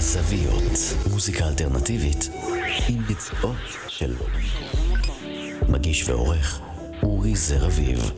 בזוויות, מוזיקה אלטרנטיבית עם ביצועות של מגיש ועורך אורי זר אביב.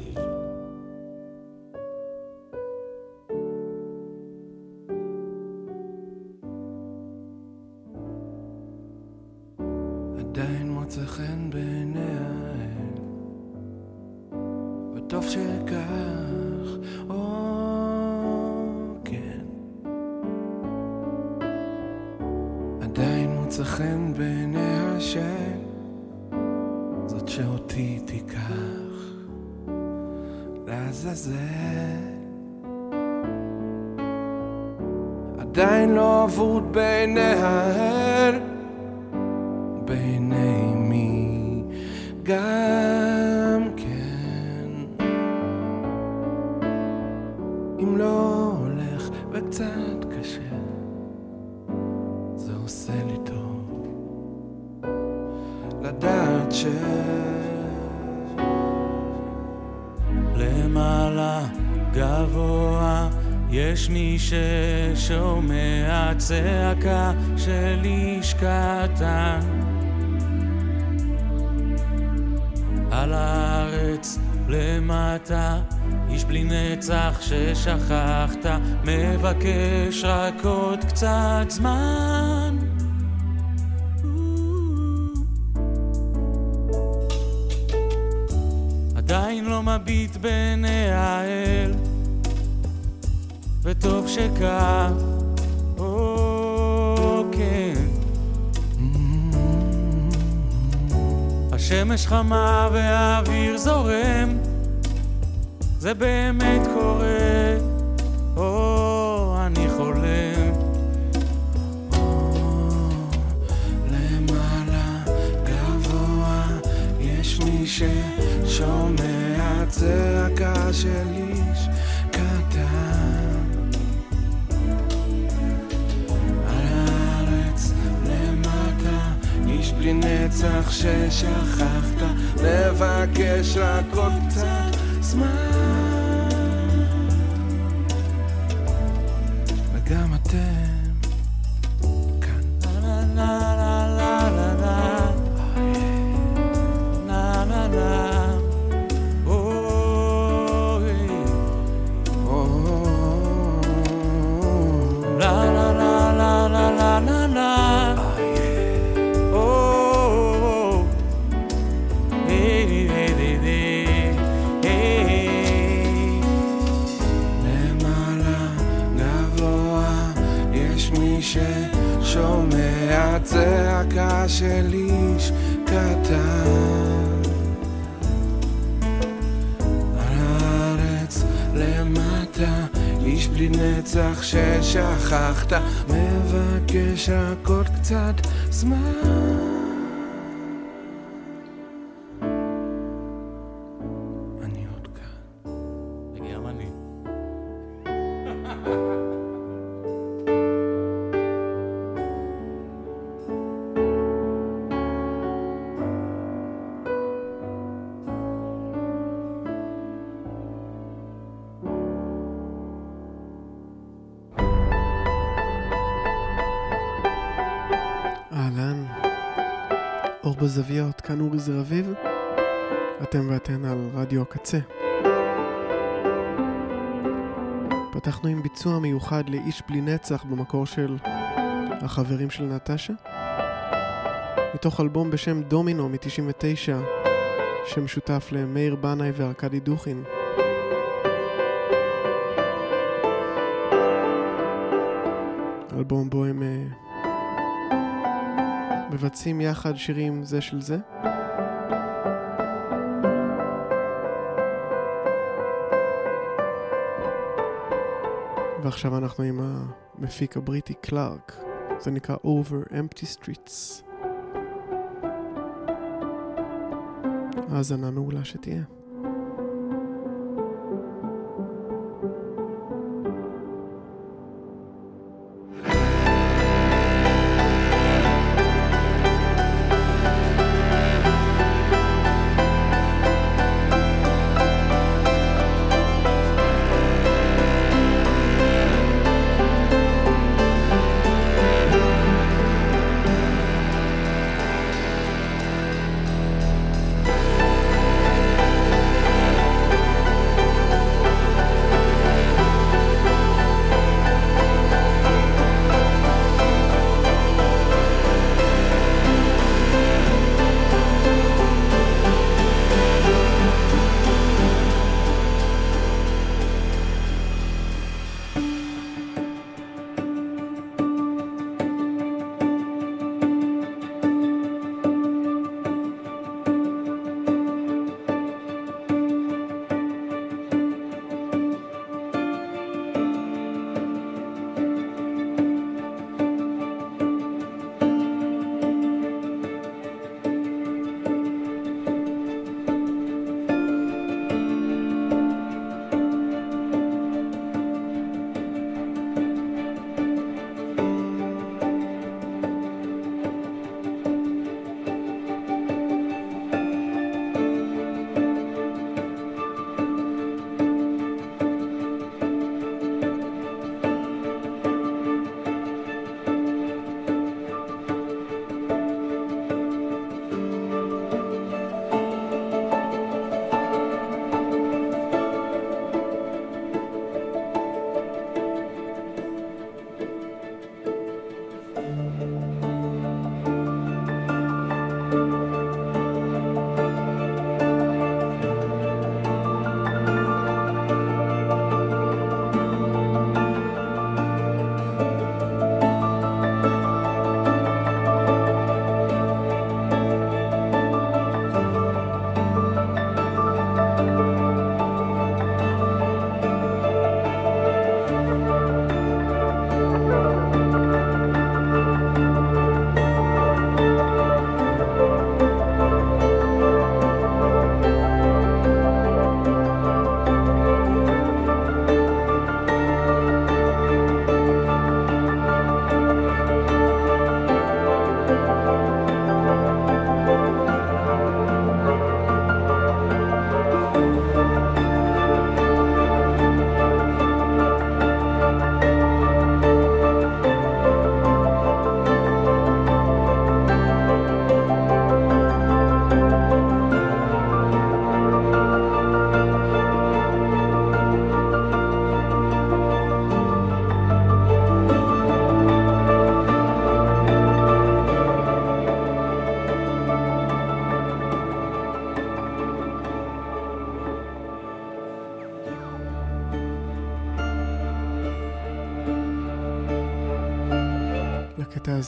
על הארץ למטה איש בלי נצח ששכחת מבקש רק עוד קצת זמן עדיין לא מביט בעיני האל וטוב שכך, או כן. השמש חמה והאוויר זורם, זה באמת קורה, או אני חולם. למעלה גבוה יש מי ששומע צעקה של איש בלי נצח ששכחת מבקש רק עוד קצת זמן. וגם איש בלי נצח ששכחת. מבקש עוד קצת זמן בזוויות, כאן אורי זר אביב, אתם ואתן על רדיו הקצה. פתחנו עם ביצוע מיוחד לאיש בלי נצח במקור של החברים של נטשה, מתוך אלבום בשם דומינו מ-99, שמשותף למאיר בנאי וארכדי דוכין. אלבום בו הם אה, מבצעים יחד שירים זה של זה. ועכשיו אנחנו עם המפיק הבריטי קלארק. זה נקרא Over Empty Streets. האזנה מעולה שתהיה.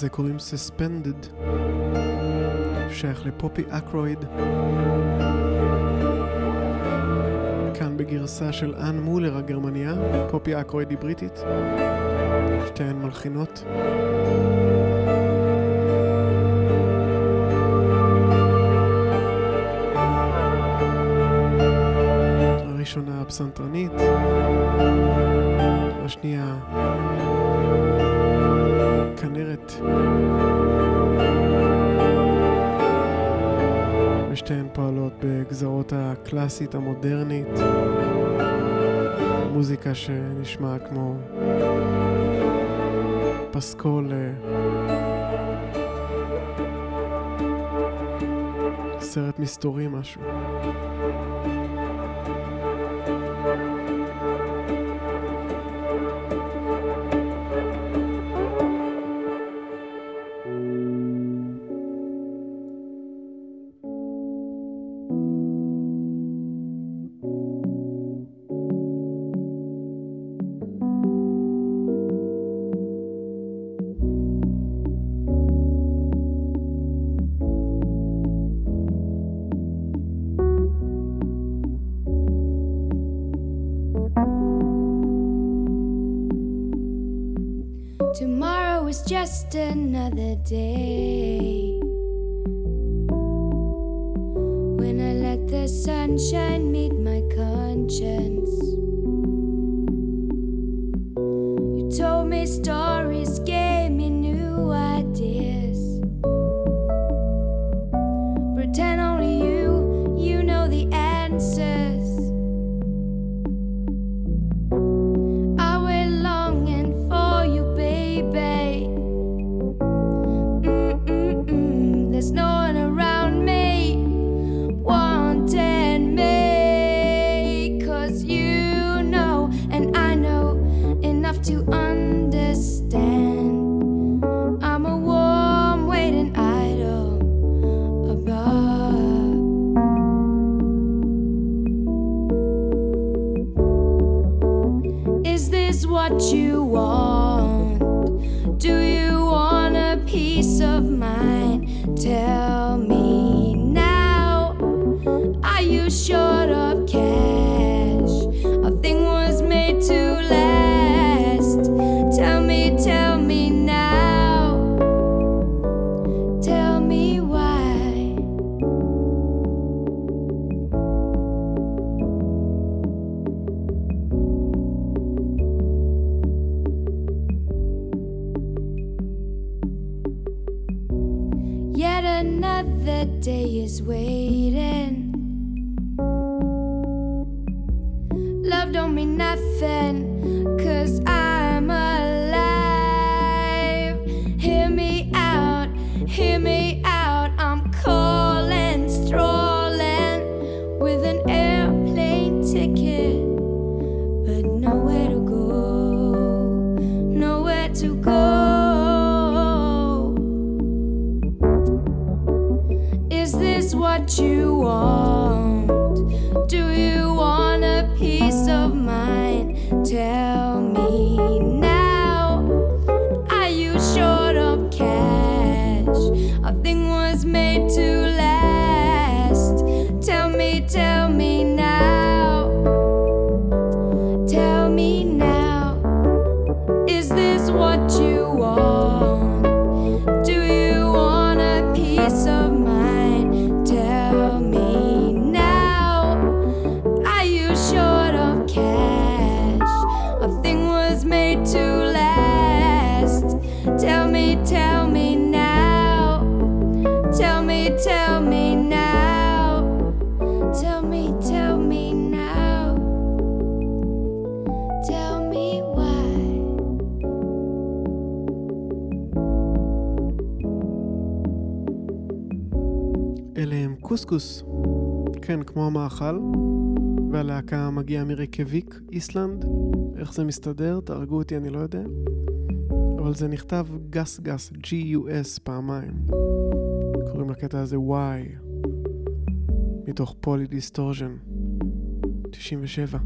לזה קוראים Suspended, שייך לפופי אקרויד. כאן בגרסה של אנ מולר הגרמניה, פופי אקרויד היא בריטית, שתיהן מלחינות. הראשונה הפסנתרנית, ושתיהן פועלות בגזרות הקלאסית המודרנית, מוזיקה שנשמע כמו פסקול אה, סרט מסתורי משהו. Tell קוסקוס. כן, כמו המאכל. והלהקה מגיעה מרייקיאוויק, איסלנד. איך זה מסתדר? תהרגו אותי, אני לא יודע. אבל זה נכתב Gus Gus, G-U-S פעמיים. קוראים לקטע הזה Why, מתוך Polydistortion, 97.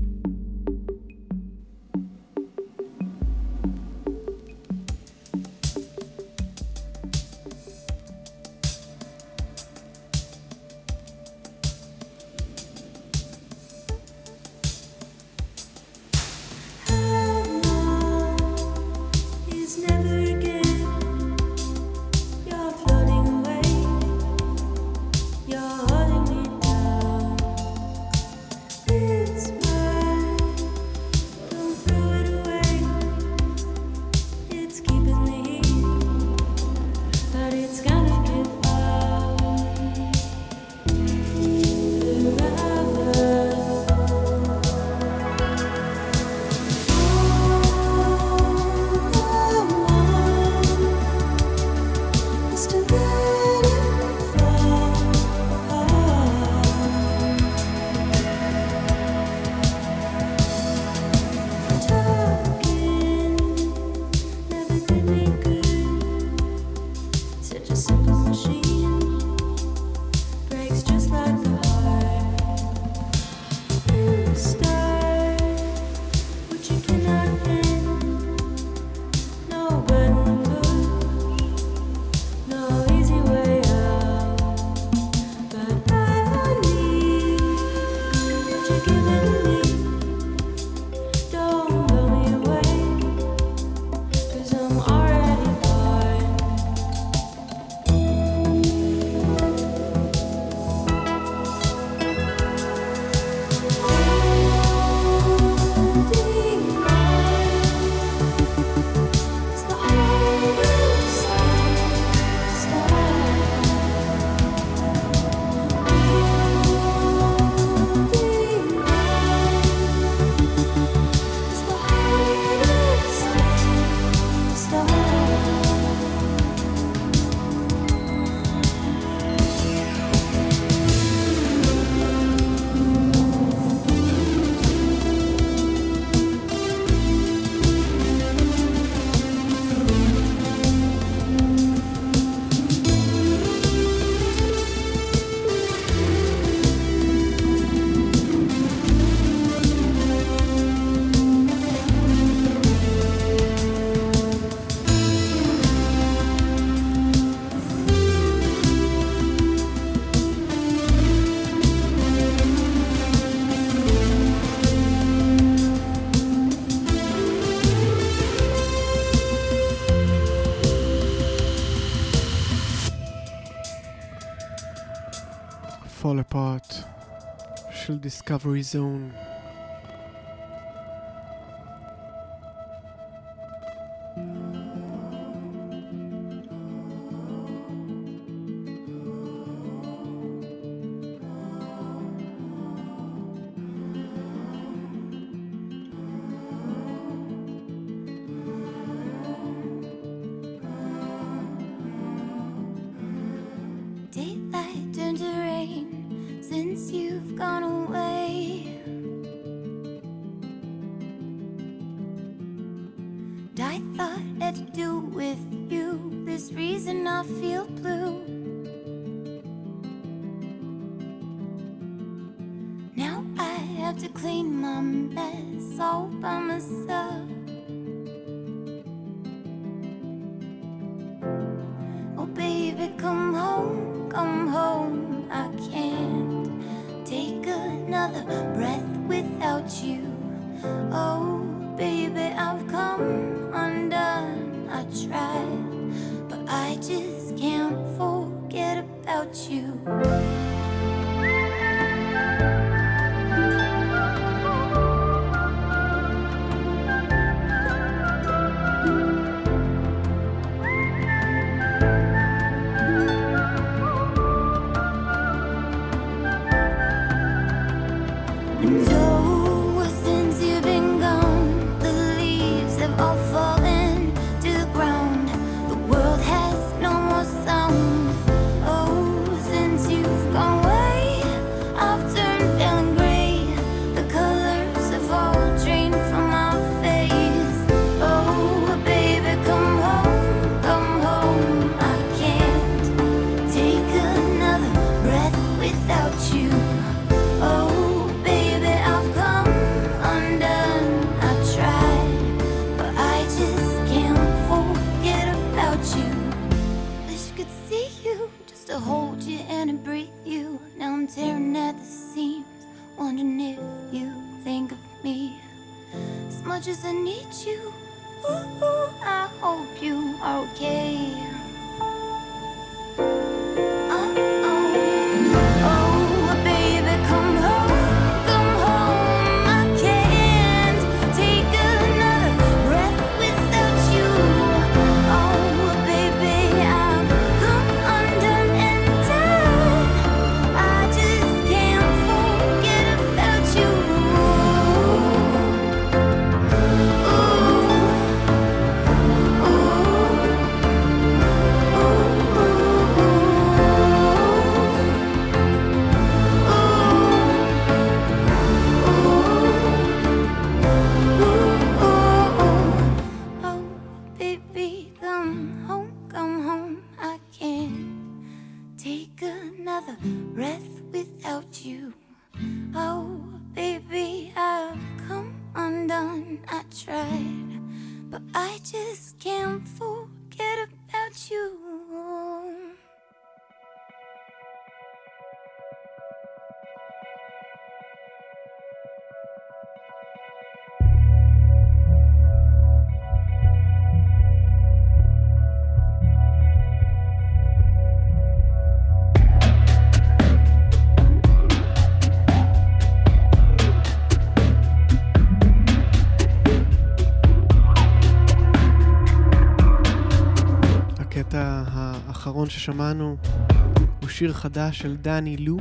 Discovery Zone. much as I need you. Ooh, I hope you are okay. הקטע האחרון ששמענו הוא שיר חדש של דני לו,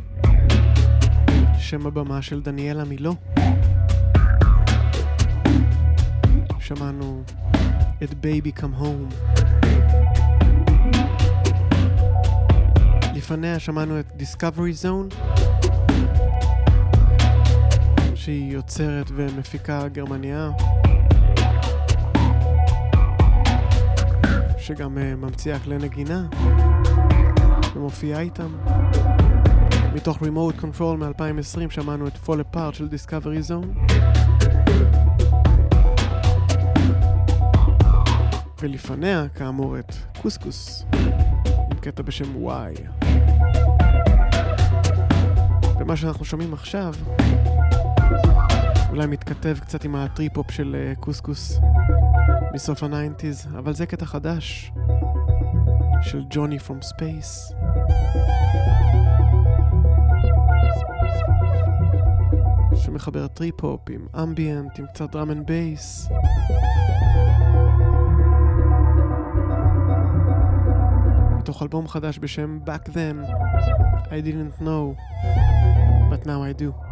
שם הבמה של דניאלה מילו. שמענו את Baby Come Home. לפניה שמענו את Discovery Zone, שהיא יוצרת ומפיקה גרמניה. שגם אה, ממציאה כלי נגינה ומופיעה איתם. מתוך Remote Control מ-2020 שמענו את Fall Apart של Discovery Zone. ולפניה, כאמור, את קוסקוס, עם קטע בשם Why. ומה שאנחנו שומעים עכשיו אולי מתכתב קצת עם הטריפ-הופ של אה, קוסקוס. Uh, מסוף ה nineties, אבל זה קטע חדש של Johnny From Space. שמחבר טריפ-הופ עם ambient, עם קצת drum and bass. מתוך אלבום חדש בשם Back Then, I didn't know, but now I do.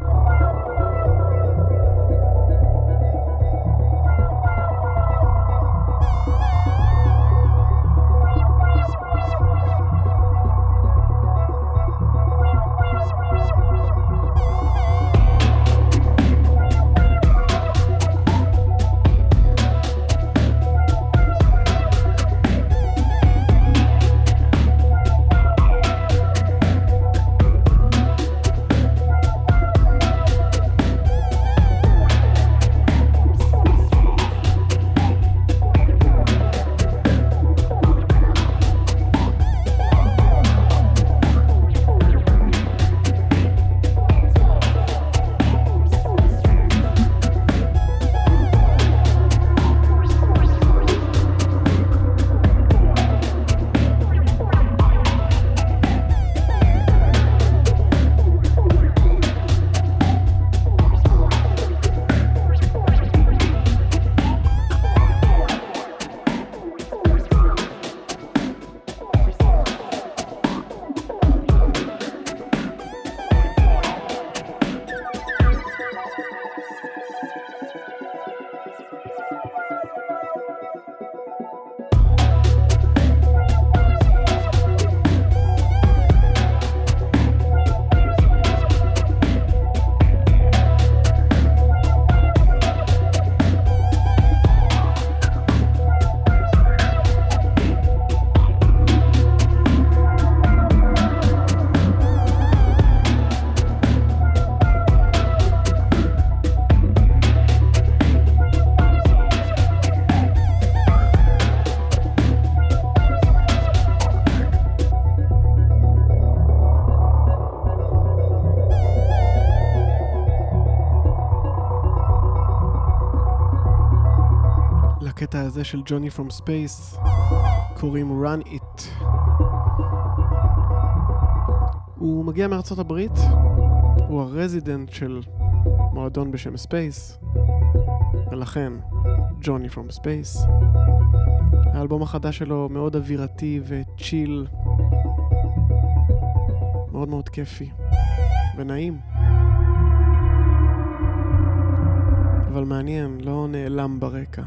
הזה של Johnny From Space קוראים Run It. הוא מגיע מארצות הברית, הוא ה resident של מועדון בשם Space, ולכן Johnny From Space. האלבום החדש שלו מאוד אווירתי ו chill, מאוד מאוד כיפי ונעים. אבל מעניין, לא נעלם ברקע.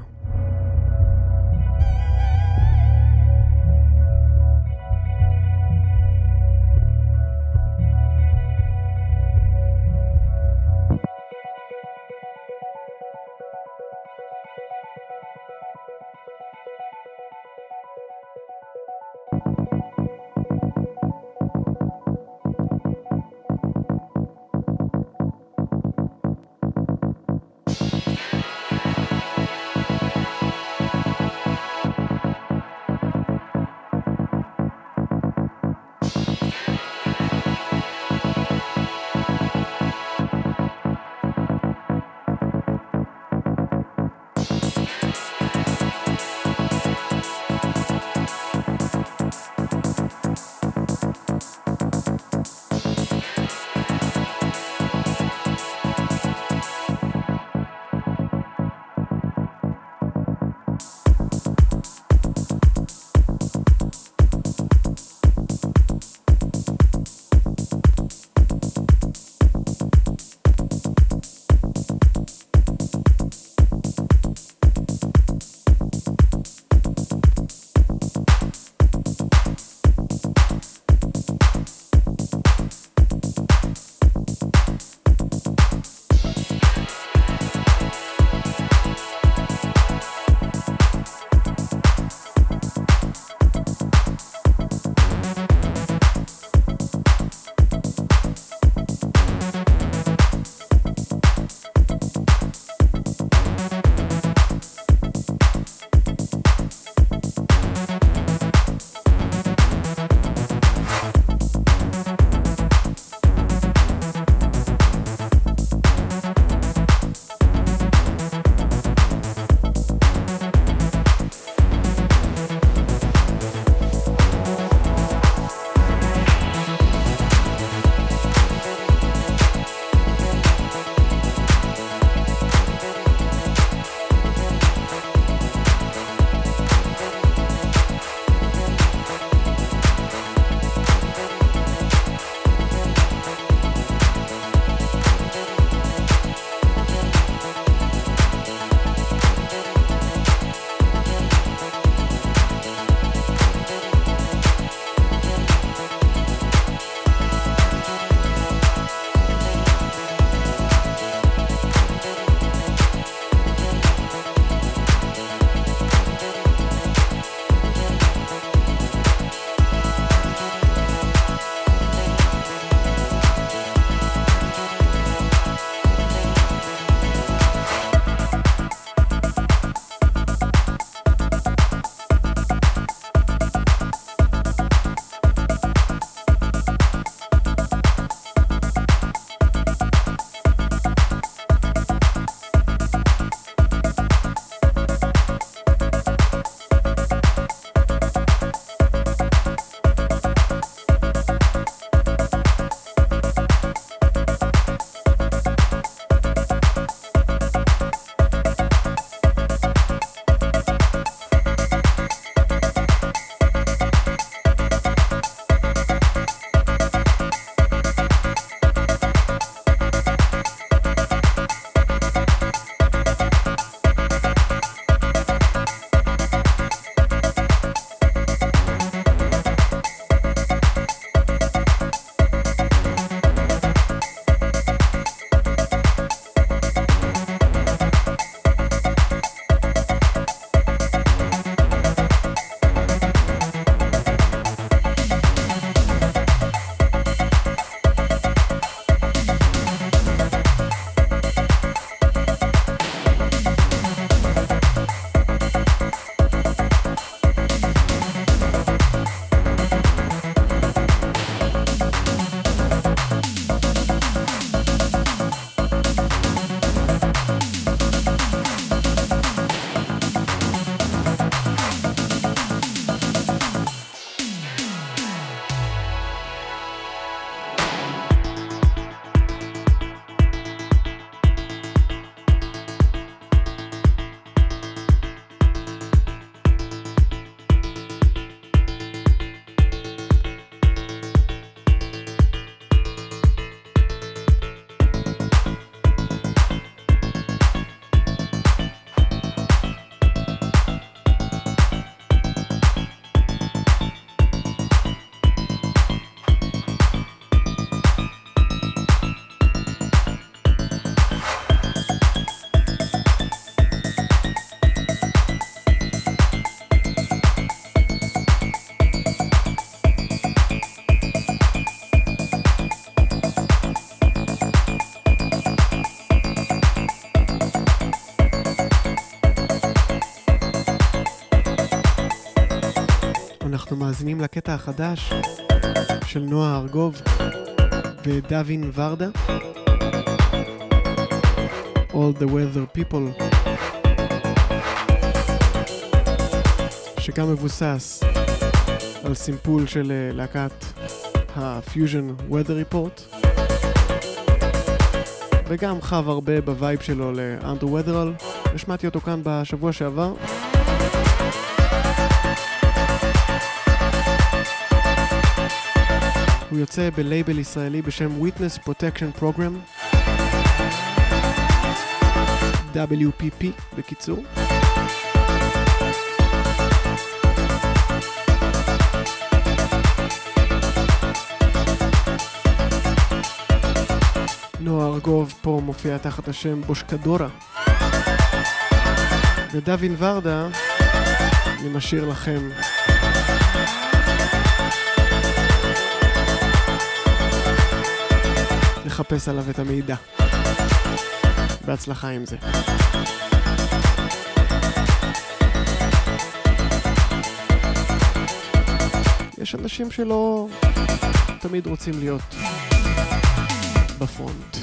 מאזינים לקטע החדש של נועה ארגוב ודווין ורדה. All the Weather People. שגם מבוסס על סימפול של אה, להקת ה-fusion Weather Report. וגם חב הרבה ב vibe שלו ל Andrew Weatherall. השמעתי אותו כאן בשבוע שעבר. הוא יוצא בלייבל ישראלי בשם Witness Protection Program. WPP בקיצור. נועה ארגוב פה מופיע תחת השם בושקדורה. ודווין ורדה, אני משאיר לכם לחפש עליו את המידע. בהצלחה עם זה. יש אנשים שלא תמיד רוצים להיות בפרונט.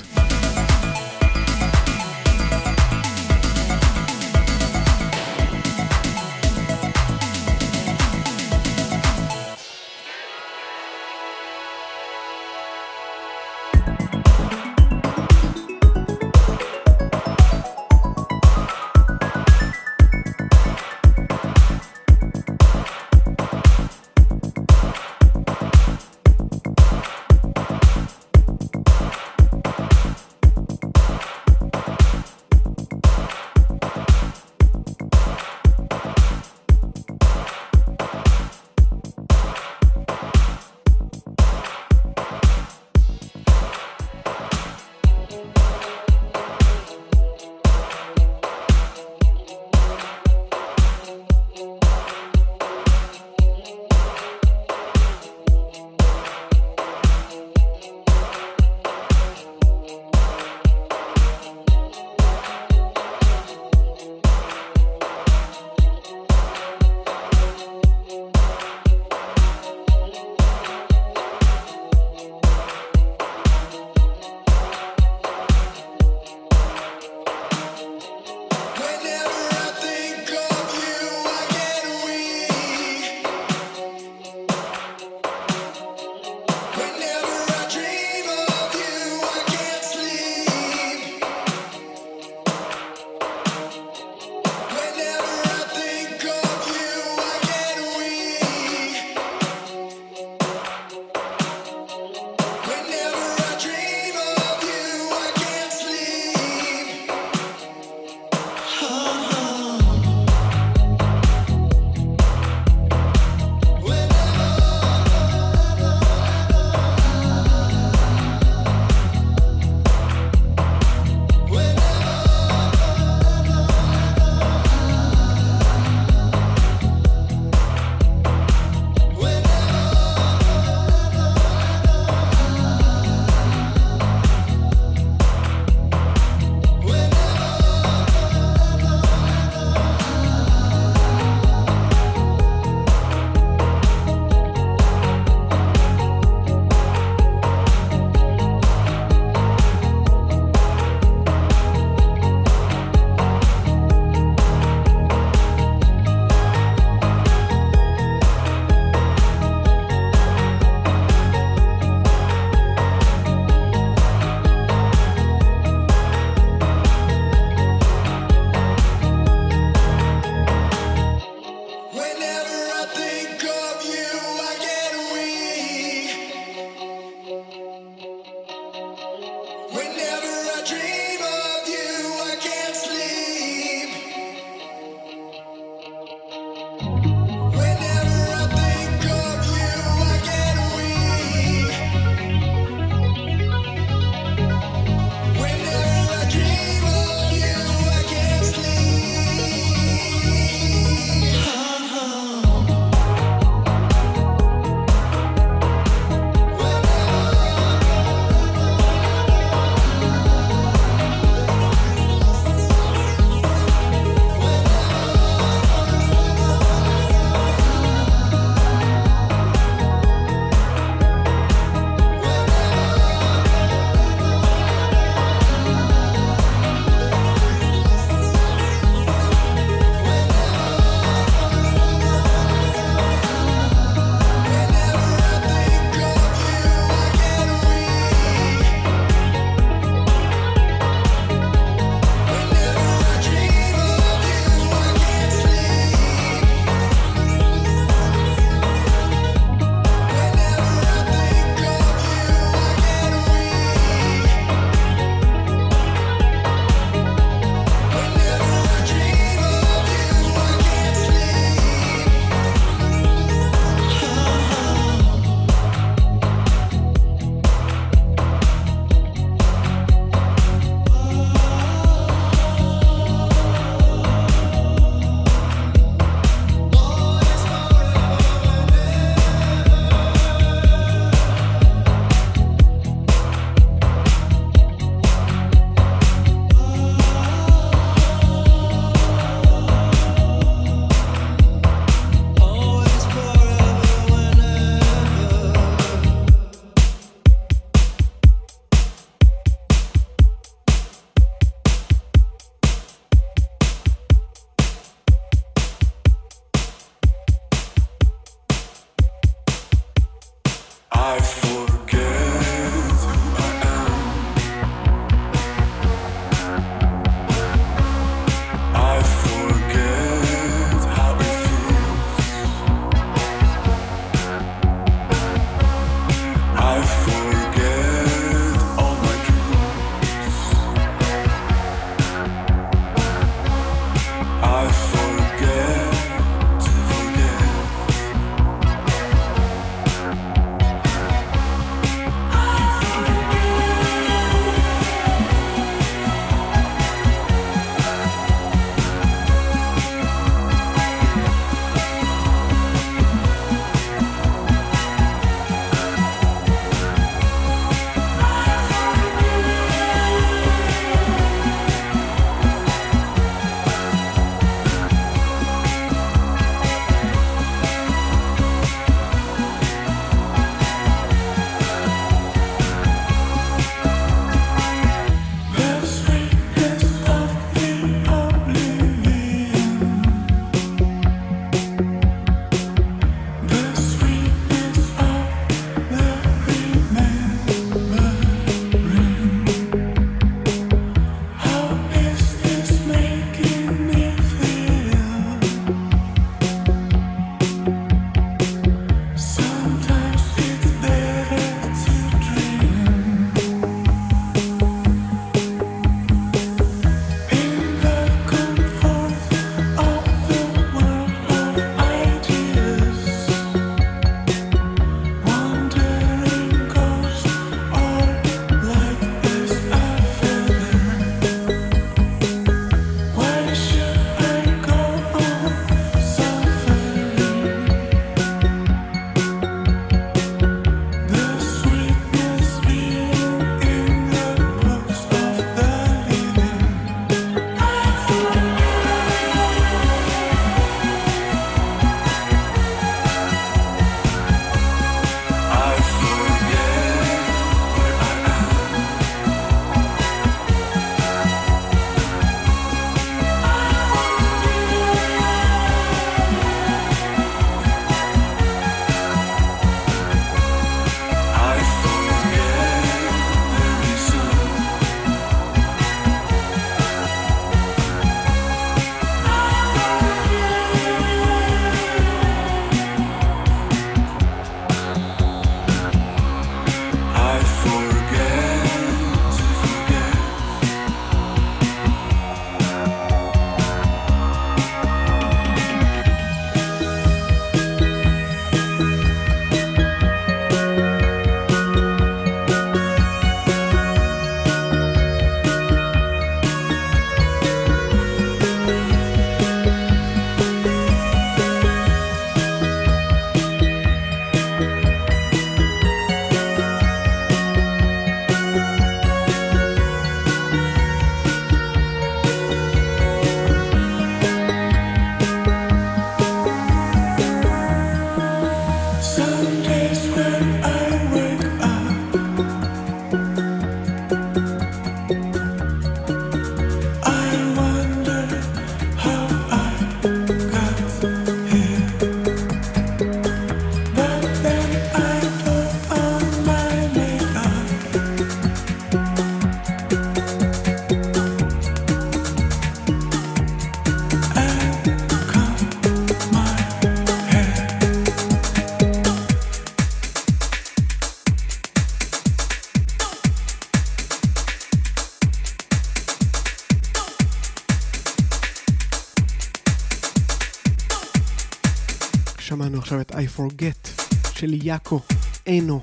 Forget של יאקו, אינו,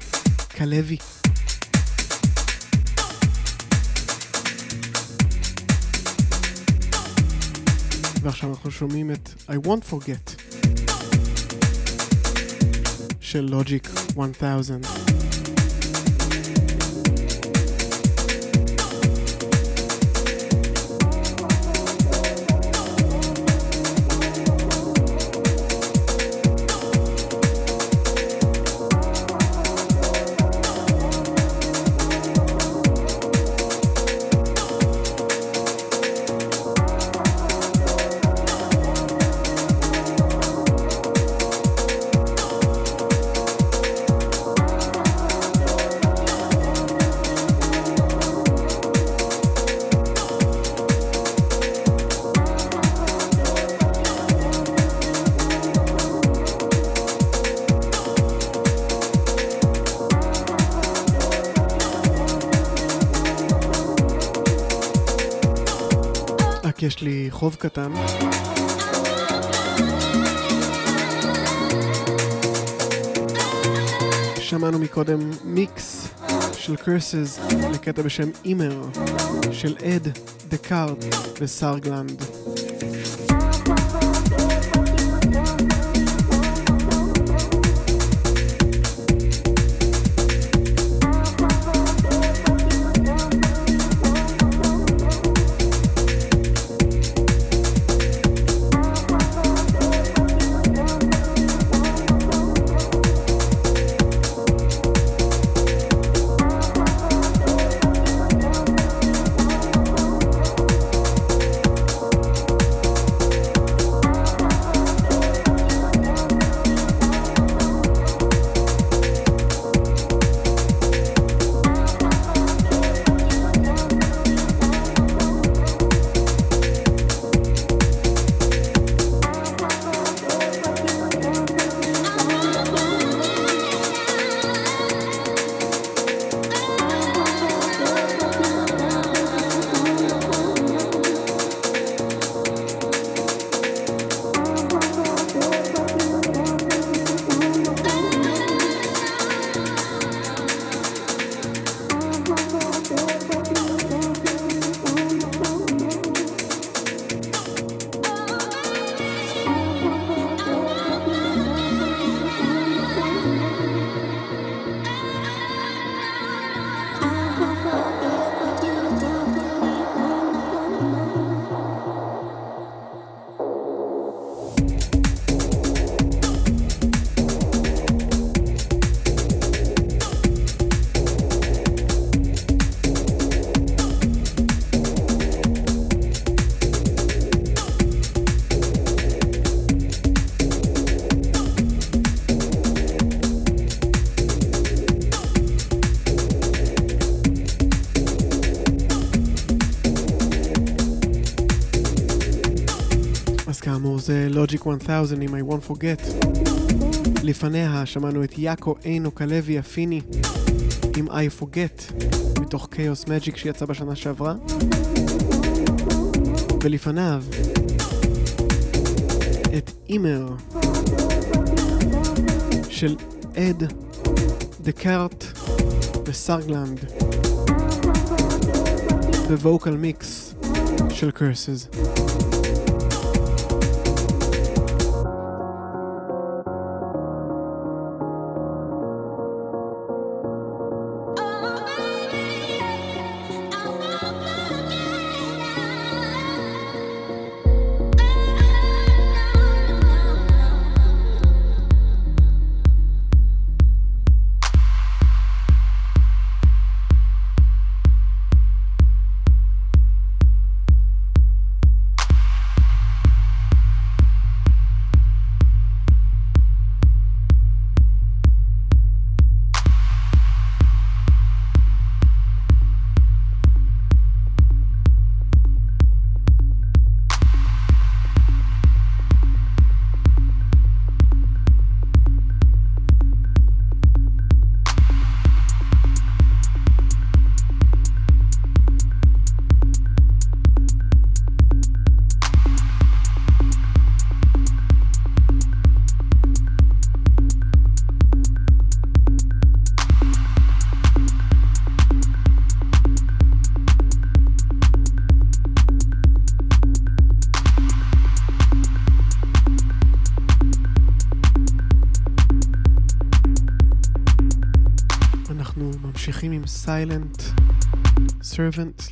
כלבי. ועכשיו אנחנו שומעים את I won't forget של Logic 1000. יש לי חוב קטן. שמענו מקודם מיקס של קרסס לקטע בשם אימר של אד, דקארט וסארגלנד. לוג'יק 1000 עם I won't forget. לפניה שמענו את יאקו אינו כלבי הפיני עם I forget מתוך כאוס מג'יק שיצא בשנה שעברה. ולפניו את אימר של אד דקארט וסארגלנד בווקל מיקס של קרסס.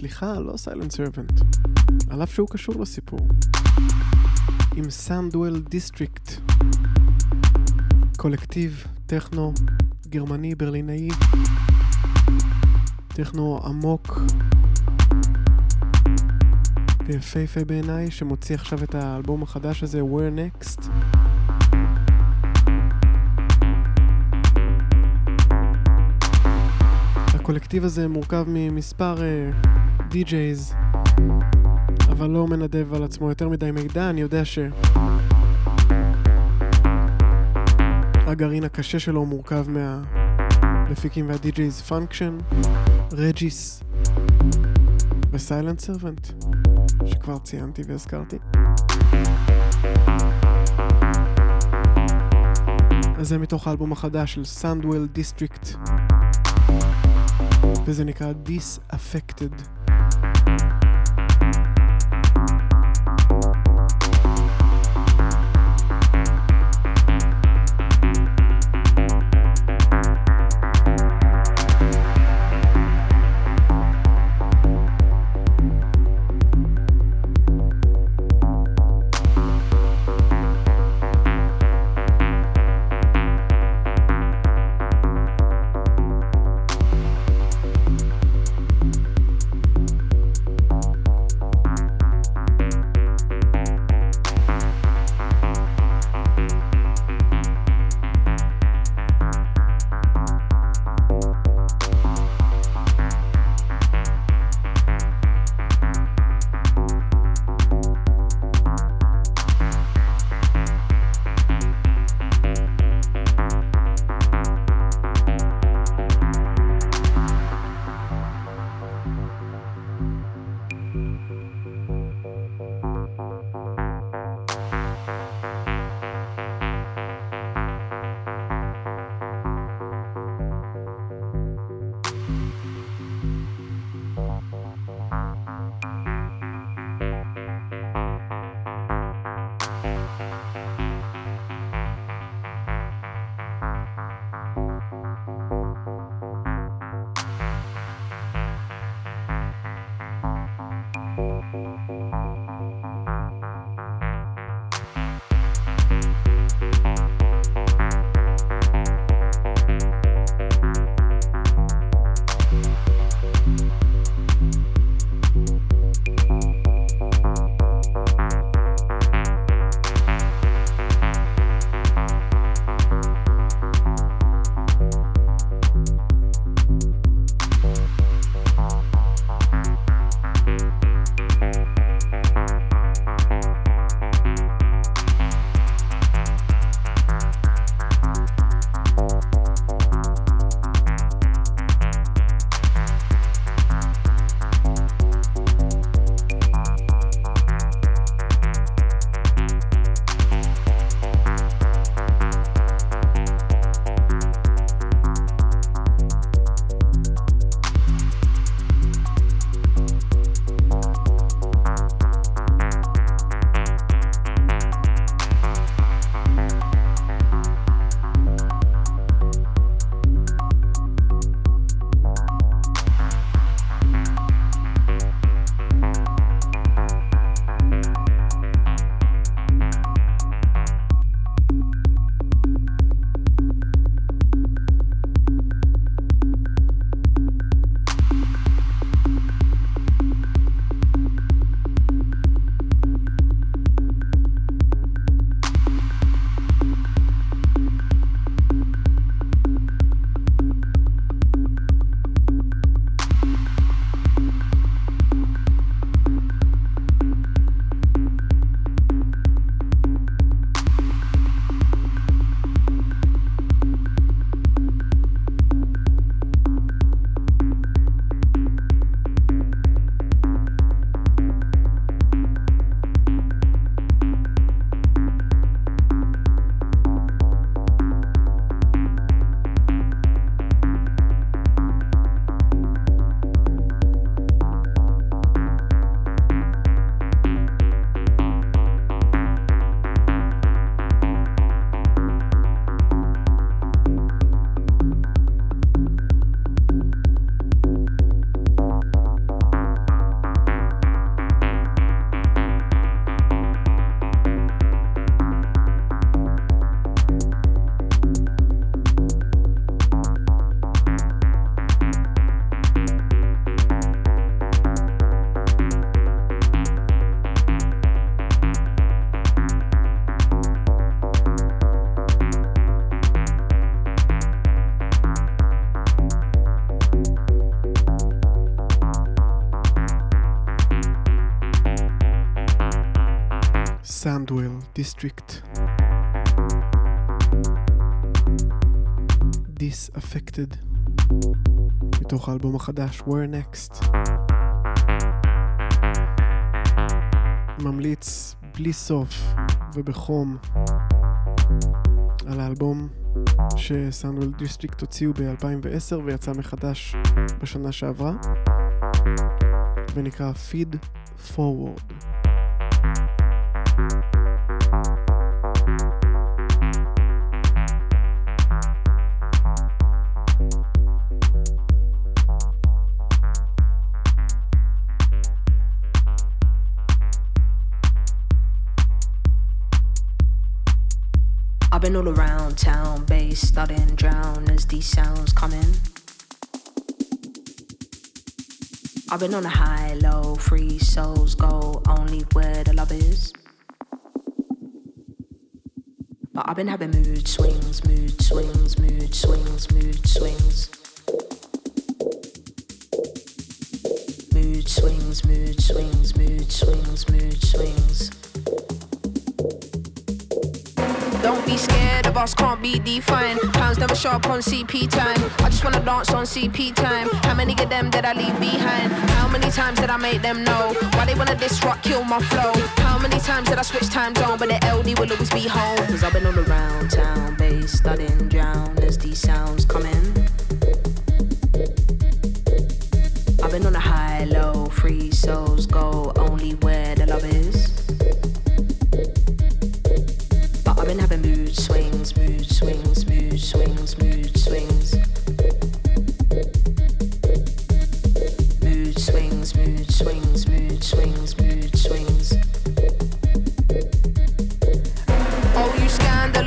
סליחה, לא Silent Servant, על אף שהוא קשור לסיפור. עם Sandwell District, קולקטיב טכנו גרמני ברלינאי, טכנו עמוק ויפהפה בעיניי, שמוציא עכשיו את האלבום החדש הזה, Where Next. הקולקטיב הזה מורכב ממספר uh, DJs, אבל לא מנדב על עצמו יותר מדי מידע, אני יודע ש... הגרעין הקשה שלו מורכב מהמפיקים וה DJs Function, Regis ו Silent Servant, שכבר ציינתי והזכרתי. אז זה מתוך האלבום החדש של Sandwell District, וזה נקרא Disaffected. District. Disaffected. מתוך האלבום החדש, Where Next. ממליץ בלי סוף ובחום על האלבום ש Sandwell District הוציאו ב-2010 ויצא מחדש בשנה שעברה ונקרא Feed Forward. All around town, bass studying, drown as these sounds come in. I've been on a high, low, free souls go only where the love is. But I've been having mood swings, mood swings, mood swings, mood swings. Mood swings, mood swings, mood swings, mood swings. Don't be scared of us, can't be defined. Pounds never show up on CP time. I just wanna dance on CP time. How many of them did I leave behind? How many times did I make them know? Why they wanna disrupt, kill my flow? How many times did I switch time zone? But the LD will always be home. Cause I've been all around town, bass studying, drown as these sounds come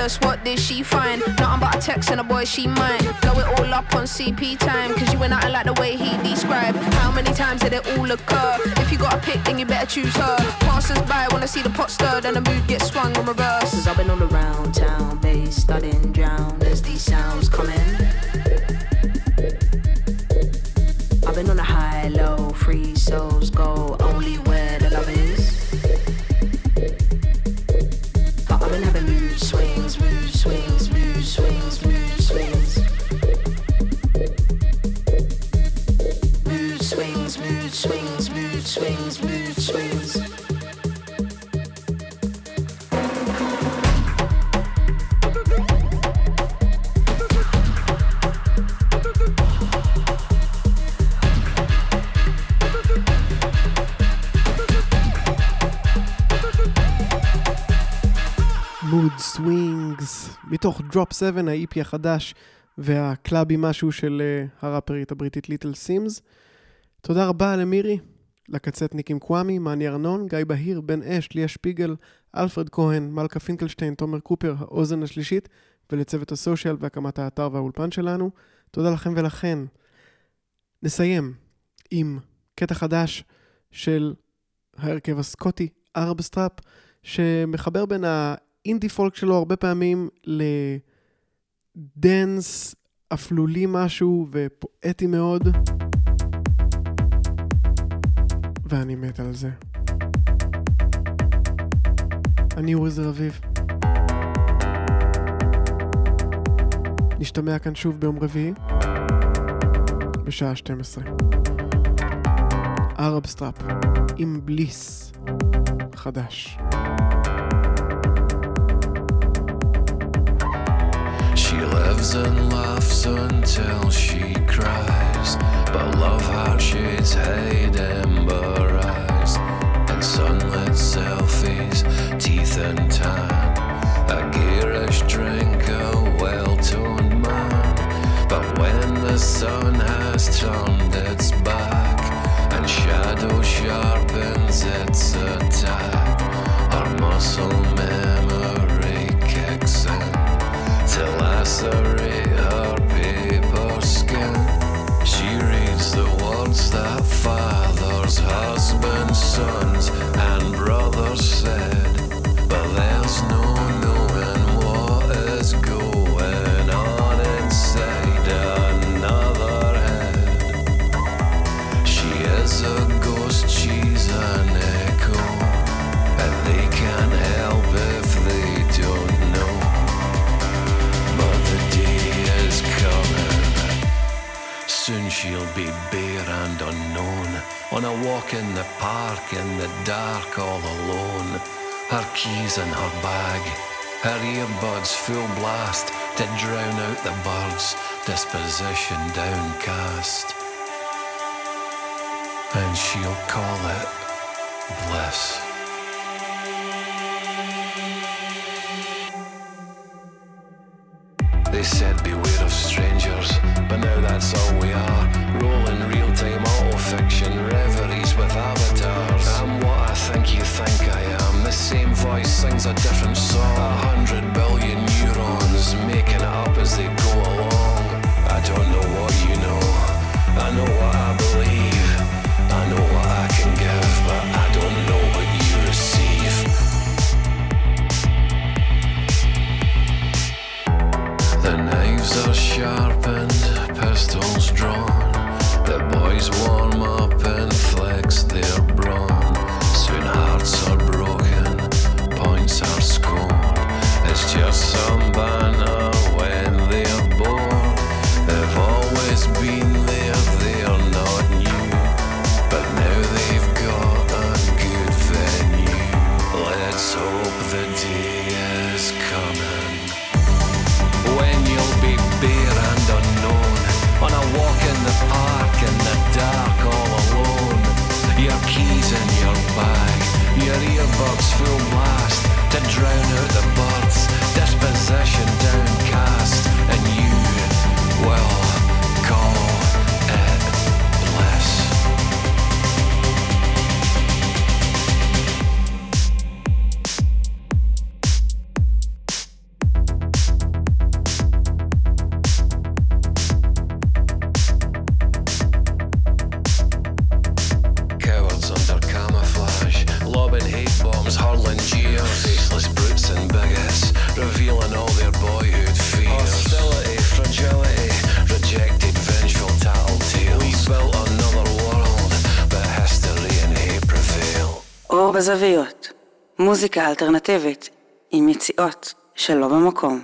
scandalous, what did she find? Nothing but a text and a boy she mine. Blow it all up on CP time, cause you ain't nothing like the way he described. How many times did it all occur? If you got a pick, then you better choose her. Passers by wanna see the pot stirred and the mood gets swung in reverse. Cause I've been all around town, bass studying, drown as these sounds come in. I've been on a high, low, free souls go only where מתוך Drop 7, ה-EP החדש והקלאבי משהו של uh, הראפרית הבריטית Little Simz. תודה רבה למירי, לקצטניק עם קוואמי, מאני ארנון, גיא בהיר, בן אש, ליה שפיגל, אלפרד כהן, מלכה פינקלשטיין, תומר קופר, האוזן השלישית, ולצוות ה social והקמת האתר והאולפן שלנו. תודה לכם ולכן. נסיים עם קטע חדש של ההרכב הסקוטי, Arab Strap, שמחבר בין ה indie folk שלו הרבה פעמים ל dance אפלולי משהו ופואטי מאוד. ואני מת על זה. אני אורי זר אביב. נשתמע כאן שוב ביום רביעי, בשעה 12. ארבסטראפ עם בליס חדש. And laughs until she cries. But love heart shades hide ember eyes. And sunlit selfies, teeth and tan. A gearish drink, a well toned man. But when the sun has turned its back and shadow sharpens its attack, our muscle memory husbands, sons, and brothers said, she'll be bare and unknown on a walk in the park in the dark all alone. Her keys in her bag, her earbuds full blast to drown out the birds, disposition downcast. And she'll call it bliss. voice sings a different song. A hundred billion neurons making it up as they go. הזוויות, מוזיקה אלטרנטיבית עם יציאות שלא במקום.